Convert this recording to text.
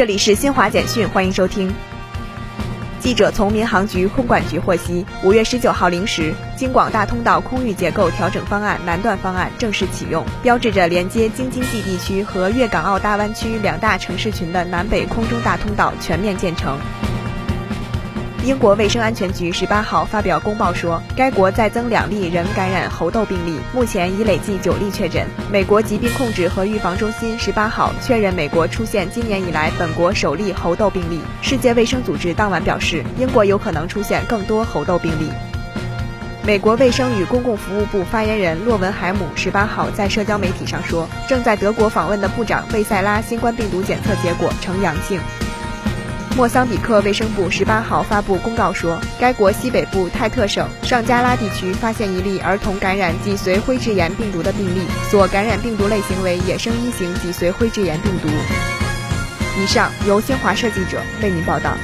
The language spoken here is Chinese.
这里是新华简讯，欢迎收听。记者从民航局空管局获悉，五月十九号零时，京广大通道空域结构调整方案南段方案正式启用，标志着连接京津冀地区和粤港澳大湾区两大城市群的南北空中大通道全面建成。英国卫生安全局十八号发表公报说，该国再增两例人感染猴痘病例，目前已累计九例确诊。美国疾病控制和预防中心十八号确认美国出现今年以来本国首例猴痘病例。世界卫生组织当晚表示，英国有可能出现更多猴痘病例。美国卫生与公共服务部发言人洛文海姆十八号在社交媒体上说，正在德国访问的部长贝塞拉新冠病毒检测结果呈阳性。莫桑比克卫生部十八号发布公告说，该国西北部泰特省上加拉地区发现一例儿童感染脊髓灰质炎病毒的病例，所感染病毒类型为野生一型脊髓灰质炎病毒。以上由新华社记者为您报道。